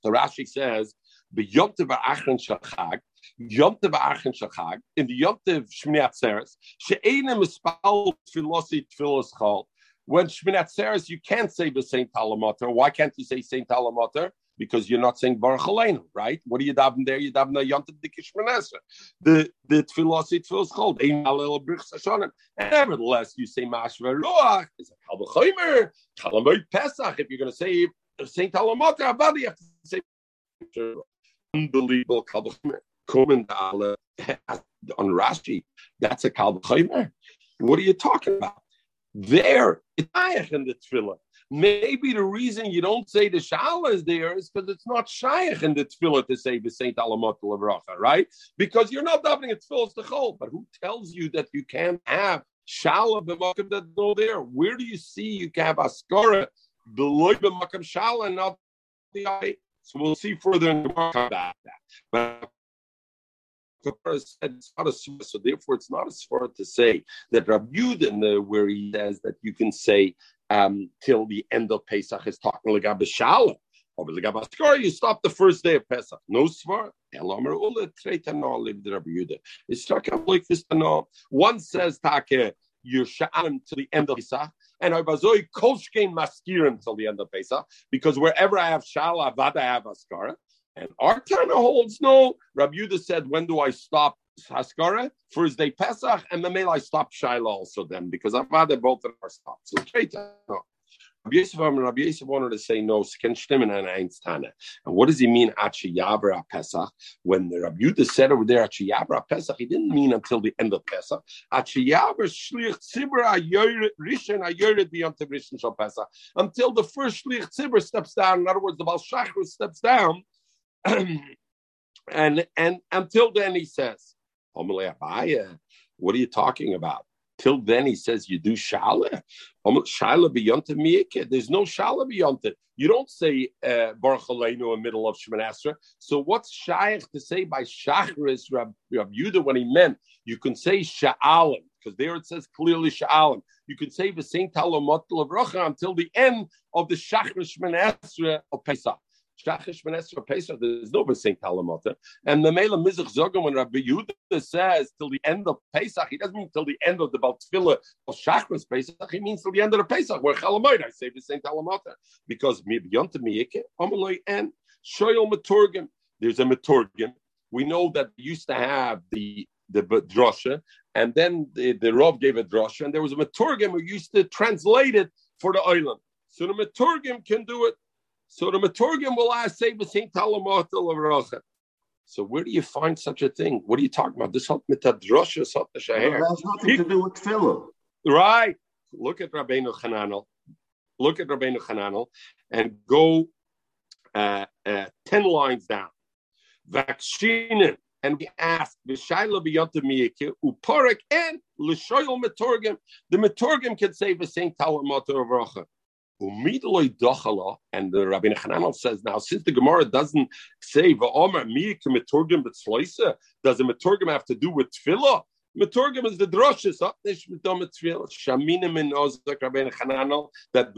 The Rashi says, "B'yomtev achron shachag." Shachag, in the Yom Tov Shmini Atzeres, she'enim ispal tfilosi tfilos chol, when Shmini Atzeres, you can't say the Saint Talamater. Why can't you say Saint Talamater? Because you're not saying Baruch Aleinu, right? What are you dabbing there? You dabbing a Yontav Dikishmanesra. The the tfilosi tfilos hashonim. Nevertheless, you say Mashva Ruach. It's a Kalvachomer, Kalamoid Pesach. If you're going to say Saint Talamater, Abadi, you have to say unbelievable Kalvachomer. Komendale *laughs* on Rashi. That's a Kalvachomer. What are you talking about? There, it's in the tefillah. Maybe the reason you don't say the shala is there is because it's not shaykh in the tefillah to say the Saint Alamot Lavracha, right? Because you're not davening a tefillah chol. But who tells you that you can't have shala b'makam that's no there? Where do you see you can have askara below b'makam shala and not the eye? So we'll see further in the book about that. But Kapara said it's not a svara, so therefore it's not a svara to say that Rabbi Yudin, where he says that you can say um, till the end of Pesach is talking a Shalom. You stop the first day of Pesach. No svar. It's like this. One says take you're sha'anim to the end of Pesach, and I Arbazoi kolshkein maskirim till the end of Pesach, because wherever I have shal I have askara. And our Tana holds no. Rabbi Yudah said, when do I stop Haskara? First day Pesach, and mail I stop Shaila also then, because Avada both of are stopped. So no. Rabbi Yosef, Rabbi Yosef wanted to say no, can stimmen an einstane. And what does he mean Achi Yabra Pesach? When the Rabbi Yudah said over there Achi Yabra Pesach, he didn't mean until the end of Pesach. Achi Yabra Shlich Tzibur Rishon Ayored Rishon Shal Pesach. Until the first Shlich Tzibur steps down. In other words, the Baal Shachar steps down. *clears throat* and and until then he says, what are you talking about? Till then, he says you do shala. Shala beyonta miyike. There's no shala beyond it. You don't say uh, Baruch Aleinu in middle of Shemoneh Esrei. So what's shaykh to say by Shachris Rab, Rab Yudah when he meant? You can say sha'alim because there it says clearly sha'alim. You can say the same talamotel of until the end of the Shachris Shemoneh of Pesach. Shachish Benesra Pesach, there's no Saint Talamota. And the Mela Mizach Zogan, when Rabbi Yehuda says till the end of Pesach, he doesn't mean till the end of the Baltfila of Shachris Pesach, he means till the end of the Pesach, where Chalamoid, I say the Saint Talamota. Because Mibiyonta Miyike, Amaloi, and Shoyal Maturgim, there's a Maturgim. We know that they used to have the the drosha, and then the, the Rav gave a drosha, and there was a Maturgim who used to translate it for the island. So the Maturgim can do it so the Maturgim will ask, say, with Saint Talamotel of rochet. So where do you find such a thing? What are you talking about? This mit drosha sot the shaher. It has nothing to do with tefillah. Right. Look at Rabbeinu Hananel. Look at Rabbeinu Hananel and go uh, uh, ten lines down. Vakshinin and we ask V'shayla b'yonta miyike uparek and l'shoyel metorgim. The metorgim can say the same Talamotel Rocha. And the Rabbi Hananel says now, since the Gemara doesn't say va'omer mi k'meturgim b'tzloisa, does the meturgim have to do with tefillah? Meturgim is the droshes up Shaminim in Ozak Rabbi Hananel that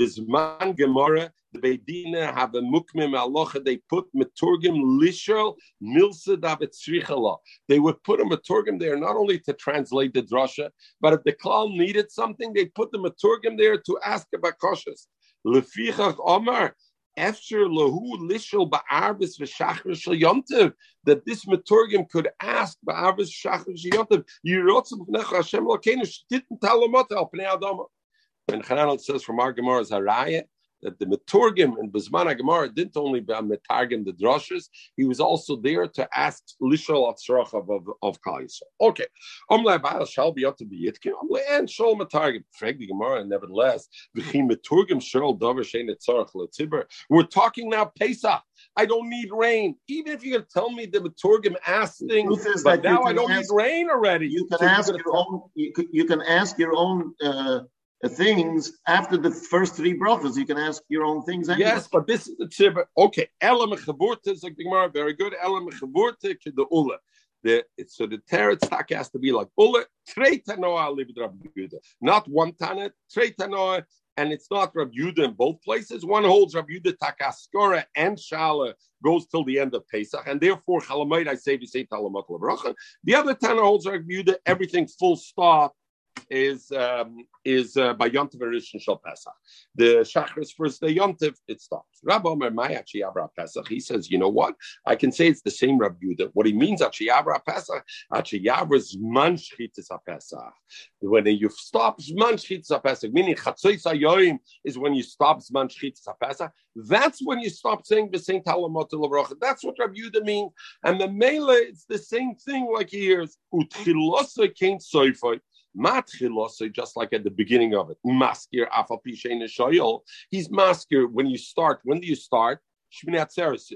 Gemara the Beidina have a mukmim alocha. They put meturgim lishal milsa davitzrichala. They would put a meturgim there not only to translate the drosha, but if the klal needed something, they put the meturgim there to ask about koshes. Lefichach Omar, after lahu lishel ba'arbis v'shachar shel that this maturgim could ask ba'arbis v'shachar shel yontiv, yirotzim v'necha Hashem lokeinu, didn't tell him what to help Adama. And Hanan says from our Gemara's Harayah, that the Meturgim in Bizmana Gemara didn't only be Metargim the drushes, he was also there to ask Lishol Atzrach of, of, of Kal Okay. Omle Baal shall be up to be Yitkin, Omle and Shol Metargim. Frag the Gemara, nevertheless, V'chi Meturgim Shol Dover Shein Etzarach Letziber. We're talking now Pesach. I don't need rain. Even if you can tell me the Meturgim asked things, but now I don't ask, need rain already. You can so ask your own. You, you can ask your own uh, things after the first three brachas. You can ask your own things. Anyway. Yes, but this is the tzibur. Okay, elam the Gemara. Very good. Elam mechaburta to the ula. The, so the teretz tak has to be like ula trei tanoa not one tana trei tanoa, and it's not Rabbi Yudah in both places. One holds Rabbi Yudah takaskora and shala goes till the end of Pesach, and therefore chalamayit I say we say talamat The other tana holds Rabbi Yudah everything full stop is um, is uh, by Yontiv Rishon Shal Pesach. The Shachris first day Yontiv, it stops. Rabbi Omer Mayachi Abra Pesach. He says, you know what? I can say it's the same Rabbi Yudah. What he means Achiyabra Pesach, Achiyabra is Man Shchitis Pesach. When you stop Man Shchitis Pesach, meaning Chatzois Ayoim is when you stop Man Shchitis Pesach. That's when you stop saying the same Talamot That's what Rabbi Yudah means. And the Mele, it's the same thing like he hears. Utchilosa Kain Soifoi. Matchilosay, just like at the beginning of it. Maskir afal He's maskir when you start. When do you start?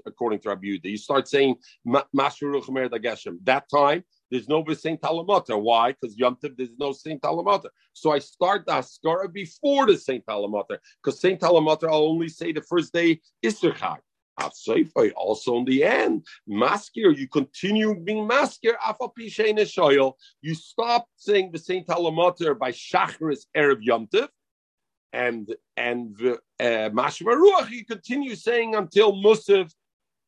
according to Rabbi Yehuda. You start saying. That time, there's no Saint Talamata. Why? Because Yom Tov, there's no Saint Talamata. So I start the Haskara before the Saint Talamata. Because Saint Talamata, I'll only say the first day Isser Asayfai, also in the end, maskir, you continue being maskir, afal You stop saying the Saint Talamater by Shachris Erev Yomtiv, and and uh, you continue saying until Musaf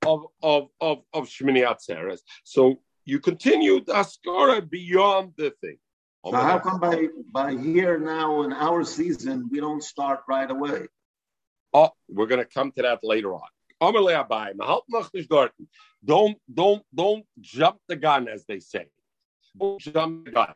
of of of of Shmini Atzeres. So you continue the Askara beyond the thing. So how come by by here now in our season we don't start right away? Oh, we're going to come to that later on. Don't don't don't jump the gun, as they say. Don't jump the gun.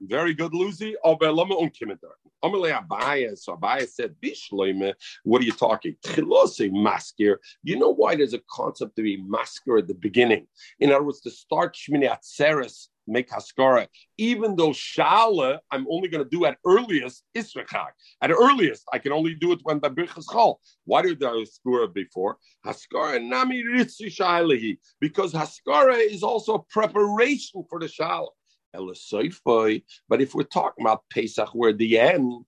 Very good, Lucy. Aber lass mal umkommen dort. Amalei Abaya, so Abaya said, Bishloime, what are you talking? Chilose maskir. You know why there's a concept to be maskir at the beginning? In other words, to start Shmini Atzeres make haskara, even though shala I'm only going to do at earliest israchak. At earliest, I can only do it when the birchas chol. Why did I haskara before? Haskara nami ritzi shalihi because haskara is also a preparation for the shala. But if we're talking about Pesach, where the end,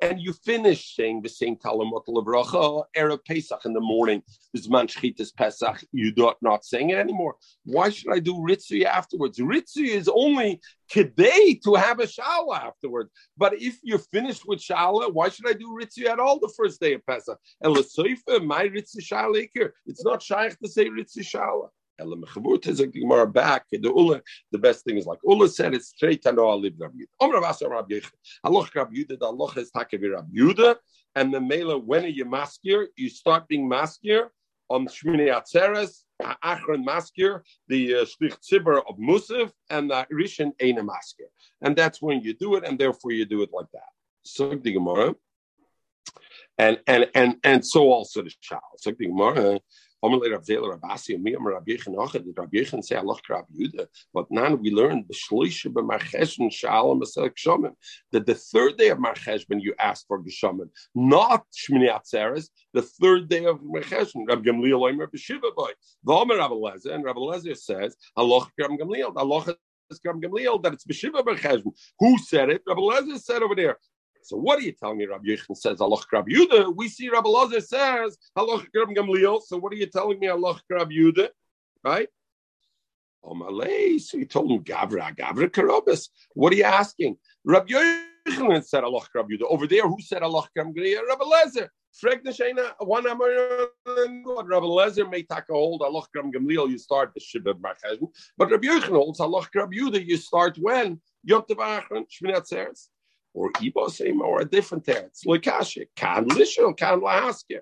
and you finish saying the same Talamot Levracha, Erev Pesach in the morning, this man Shchitas Pesach, you do not saying it anymore. Why should I do Ritzi afterwards? Ritzi is only today to have a Shala afterwards. But if you're finished with Shala, why should I do Ritzi at all the first day of Pesach? And my Ritzi Shala It's not Shaykh to say Ritzi Shala. Elam Chavut is a Gemara back. The Ula, the best thing is like Ula said, it's straight to know I live Rabbi Yudah. Om Rav Rabbi Yechon. Allah Rabbi Yudah, the Allah is Takavi Rabbi Yudah. And the Mela, when are you maskir? You start being maskir on Shmini Atzeres, Achron maskir, the uh, Shlich Tzibur of Musaf, and the Rishon Eina maskir. And that's when you do it, and therefore you do it like that. So the Gemara. And and and and so also the child. So the Gemara. But now we learned that the third day of Marcheshbon you ask for Geshaman, not Shmini Atzeres, the third day of Marcheshbon. Rabbi Gamliel Omer B'Shiva Boy. V'Omer Rabbi Lezer, and Rabbi Lezer says, Allah Rabbi Gamliel, Allah that it's B'Shiva Marcheshbon. Who said it? Rabbi Lezer said over there. So what are you telling me? Rabbi Yechon says Allah Rabbi Yuda. We see Rabbi Lazar says Allah Rabbi Gamliel. So what are you telling me? Allah Rabbi Yuda, right? Oh Malay. So he told him Gavra Gavra Karabas. What are you asking? Rabbi Yechon said Allah Rabbi Yuda. Over there, who said Allah Rabbi Lazar. Frag Neshena, one Amar Rabbi Lezer may take a hold, Allah Rabbi Gamliel, you start the Shibab Machazim. But Rabbi Yechon holds Allah Rabbi Yuda, you start when? Yom Achron, Shminat Seres or ibosim or a different teretz. Lekashe kan lishon kan lahaskir.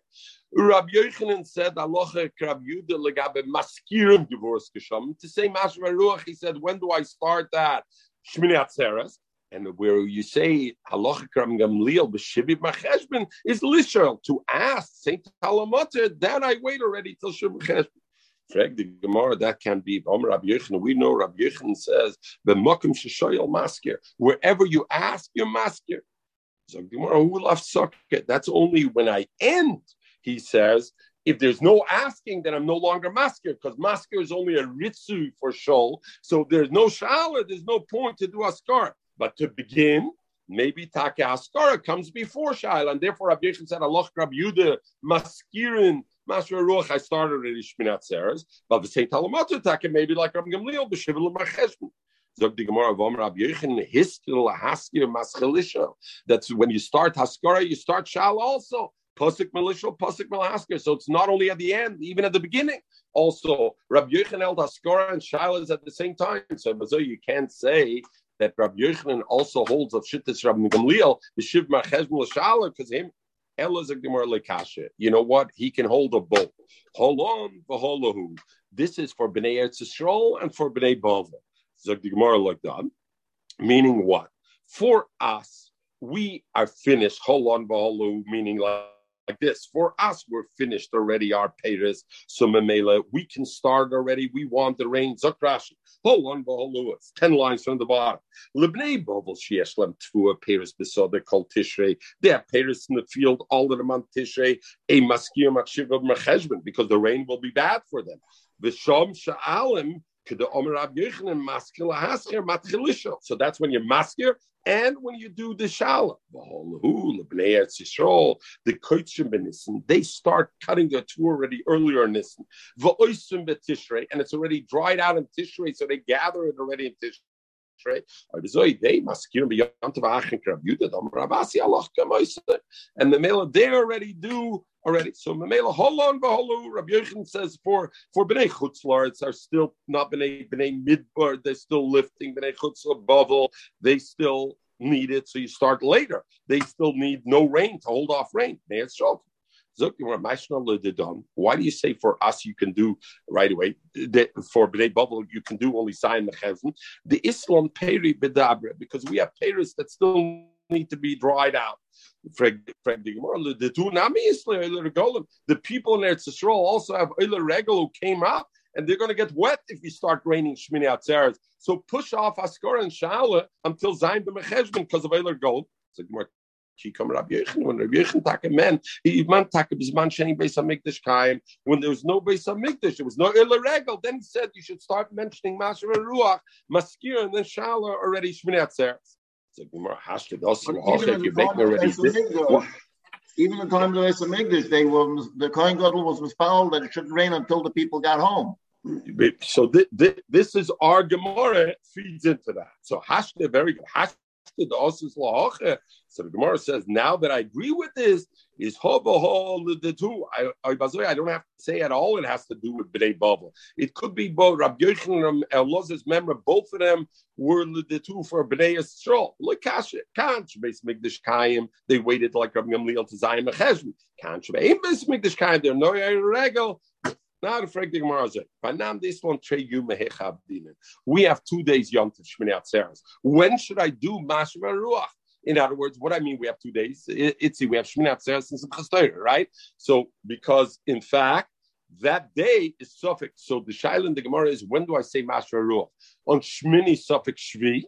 Rabbi Yochanan said aloha Rabbi Yuda legabe maskirim divorce kisham. To say mashma ruach, he said, when do I start that? Shmini atzeres. And where you say halacha Rabbi Gamliel b'shivit macheshbin is lishon to ask Saint Talamater. Then I wait already till shivit. Frag the Gemara, that can be. We know Rabbi Yechon says, the Mokim Sheshoyel Maskir. Wherever you ask, you're Maskir. So Gemara, who have socket? That's only when I end, he says. If there's no asking, then I'm no longer maskir because maskir is only a ritzu for shol. So there's no shala, there's no point to do askar. But to begin, maybe taka askara comes before shala, and therefore Rabbi Yechon said, Allah Rabbi Yuda maskirin Master Ruach, I started already Shminat Seres, but the same Talamata Taka, maybe like Rabbi Gamliel, B'Shivil Macheshbon. Zog the Gemara of Omer Rabbi Yechon, Histil Haskir Maschelisha. That's when you start Haskara, you start Shal also. Pasuk Melishal, Pasuk Melahaskir. So it's not only at the end, even at the beginning. Also, Rabbi Yechon held Haskara and Shal is at the same time. So, so you can't say that Rabbi Yochanan also holds of Shittis Rabbi Gamliel, the Shiv Machezm L'Shala, because him you know what? He can hold a both. Holon v'holahu. This is for Bnei Eretz Yisrael and for Bnei Bavel. Zog like that. Meaning what? For us, we are finished. Holon v'holahu, meaning like like this. For us, we're finished already, our Paris. So Memela, we can start already. We want the rain. Zakrash. Hold on, Lewis. Ten lines from the bottom. Libnei Bovel Shieshlem Tvua Paris Besoda called Tishrei. They have Paris in the field all of them on Tishrei. A Maskir Makshiv of because the rain will be bad for them. Vishom Sha'alim So that's when you're maskir and when you do the shala. The koitzim they start cutting the two already earlier in Nissen. And it's already dried out in Tishrei, so they gather it already in Tishrei. And the male they already do already. So Mamela Holon Baholu, Rabbi Yechon says for for Bnei Chutzlar, it's are still not Bnei Bnei Midbar, they're still lifting Bnei Chutzlar Bavel, they still need it, so you start later. They still need no rain to hold off rain. Why do you say for us you can do right away? For Bnei Bavel you can do only sign the chesed. The Islam peri bedabra because we have peris that still need to be dried out. The people in Eretz Yisrael also have Olei Regel who came up, and they're going to get wet if we start raining Shmini Atzeres. So push off Askor and Shala until Zayin B'Mecheshbin because of Euler Gold. So when Rabbi Yechon take men, he man take bisman sheni beis hamikdash kaim. When there was no base beis hamikdash, there was no illa regal. Then he said you should start mentioning Masher and Ruach, Maskir, and then Shala already Shmini Atzeres. Even the time of the Esamigdash, they were the Kohen Gadol was misfouled that it shouldn't rain until the people got home. So th- th- this is our Gemara feeds into that. So Hashte, very good. Hashte the So the Gemara says, now that I agree with this, is the two. I, I don't have to say at all. It has to do with Bnei Bavel. It could be both Rabbi Yochanan and Eloz's member. Both of them were the two for Bnei Yisrael. Look, Kayim. They waited like Rabbi Gamliel to Zayim Mecheshmi. Can't base Mikdash Kayim. They're no regal. Now the you mehechab We have two days Yom Tov Shmini Atzeres. When should I do Mashma Ruach? In other words, what I mean, we have two days. It's we have Shmini Atzeres and Simchas right? So because in fact that day is suffix. So the shaila in the Gemara is when do I say Mashma Ruach on Shmini suffix Shvi?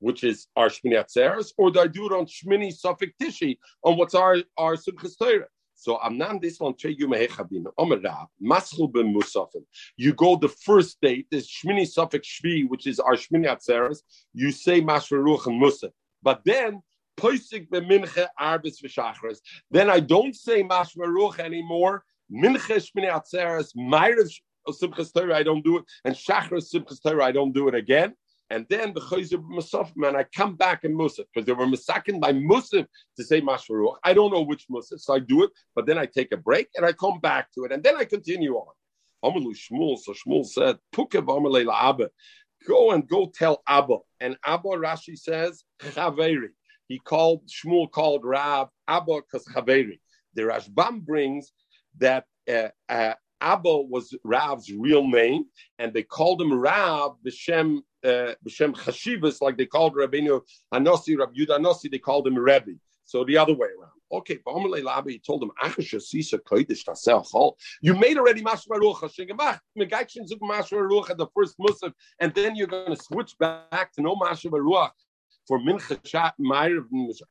Which is our Shmini Atzeres, or do I do it on Shmini Suffolk Tishi on what's our our Simchas Torah? So Amnam this one you Maschul ben Musafim. You go the first day, this Shmini Safik Shvi, which is our Shmini Atzeres, you say Mashvaruch and Musaf. But then Poisik ben Minche Arbis v'Shachres. Then I don't say Mashvaruch anymore. Minche Shmini Atzeres, Myrav Simchas Torah, I don't do it, and Shachres Simchas Torah, I don't do it again. And then the Chayzer Musaf, man, I come back in Musaf because they were misakin by Musaf to say Mashvaruch. I don't know which Musaf, so I do it, but then I take a break and I come back to it, and then I continue on. Amalu Shmuel, so Shmuel said, Pukev Abba, go and go tell Abba. And Abba, Rashi says, Chaveri. He called, Shmuel called Rab Abba because Chaveri. The Rashbam brings that uh, uh, Abba was Rav's real name, and they called him Rav B'Shem uh, B'Shem Chashivas, like they called Rabbeinu Hanossi, Rabbi Yudah Hanossi, they called him Rebbe. So the other way around. Okay, he told him, You made already the first Muslim, and then you're going to switch back to no Mashmaruch for mincha shat meir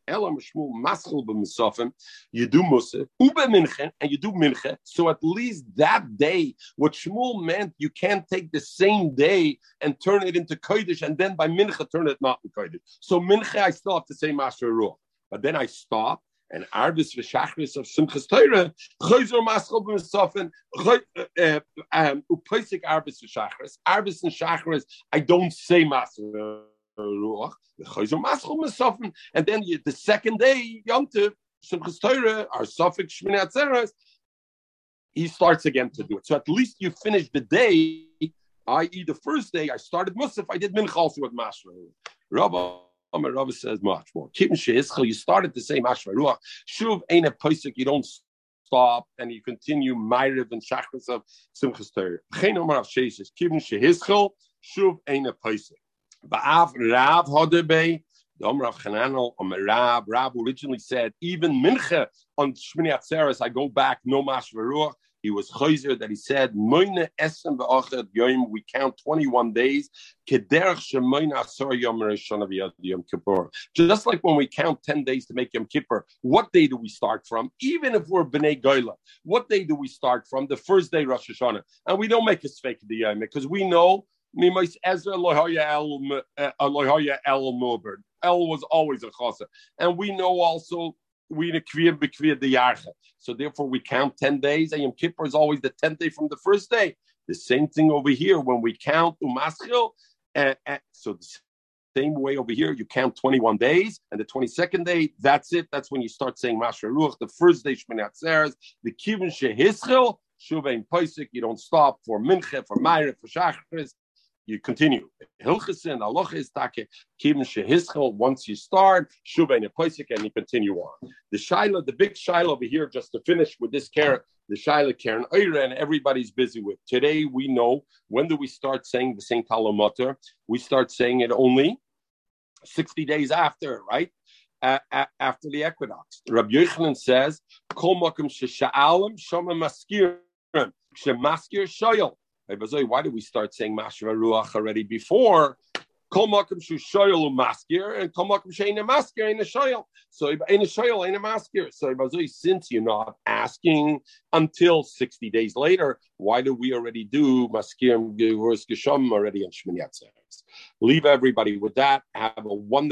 elam shmul maschel b'misofim, you do musaf ube mincha and you do mincha. So at least that day, what Shmuel meant, you can't take the same day and turn it into kodesh, and then by mincha turn it not in kodesh. So mincha, I still have to say master ruach, but then I stop. And Arbis v'shachris of Simchas Torah, Chayzor Maschel b'Misofin, uh, um, Upaisik Arbis v'shachris, Arbis and Shachris, I don't say Master ruach, and then the second day, Yom Tov, Simchas Torah, our suffix Shmini Atzeres, he starts again to do it. So at least you finish the day, i.e., the first day I started Musaf, I did Mincha also with Mashra. Rabbi Rabbi says much more. Keep you started to say Mashra Ruach. Shuv ain't a posik, you don't stop and you continue Myriv and Shachris of Simchas Torah. Chen Omar of Sheshes, Kivin Shehischel, Shuv ain't a posik. Ba'af Rav Hodebe, the Omer of Chananel, Omer um, Rav, Rav originally said, even Mincha on Shmini Atzeres, I go back, no Mash Veruach. He was chayzer that he said, Moine Esem Ba'achet Yoim, we count 21 days, Kederch Shemoine Asor Yom Rishon of Yom Kippur. Just like when we count 10 days to make Yom Kippur, what day do we start from? Even if we're B'nai Goyla, what day do we start from? The first day Rosh Hashanah. And we don't make a fake the Yom because we know Mimais Ezra Lohoya El Milburn. El was always a chasa, and we know also we kviyah bekviyah the yarcha. So therefore, we count ten days. And Kippur is always the tenth day from the first day. The same thing over here when we count umaschil. Uh, uh, so the same way over here, you count 21 days, and the 22nd day, that's it. That's when you start saying Mashra Ruach. The first day, Shmini Atzeres, the Kivin Shehischil, Shuvein Poisik, you don't stop for Minche, for Meire, for Shachris, you continue. Hilchis and Allah is take kivin shehischel. Once you start, shuvein poisik, and you continue on. The shaila, the big shaila over here, just to finish with this Karen, the shaila Karen Eira, and everybody's busy with. Today we know when do we start saying the same Talamotter? We start saying it only sixty days after, right? Uh, after the equinox. Rabbi Yochanan says, "Kol makom shesha'alim shoma maskirim shemaskir shoyel." Why did we start saying Mashra Ruach already before? Kol makom shu shoyel maskir and kol makom shein maskir ain't a shoyel. So ain't a shoyel ain't a maskir. So since you're not asking until sixty days later, why do we already do maskir gesham already in Shmini Leave everybody with that. Have a wonderful.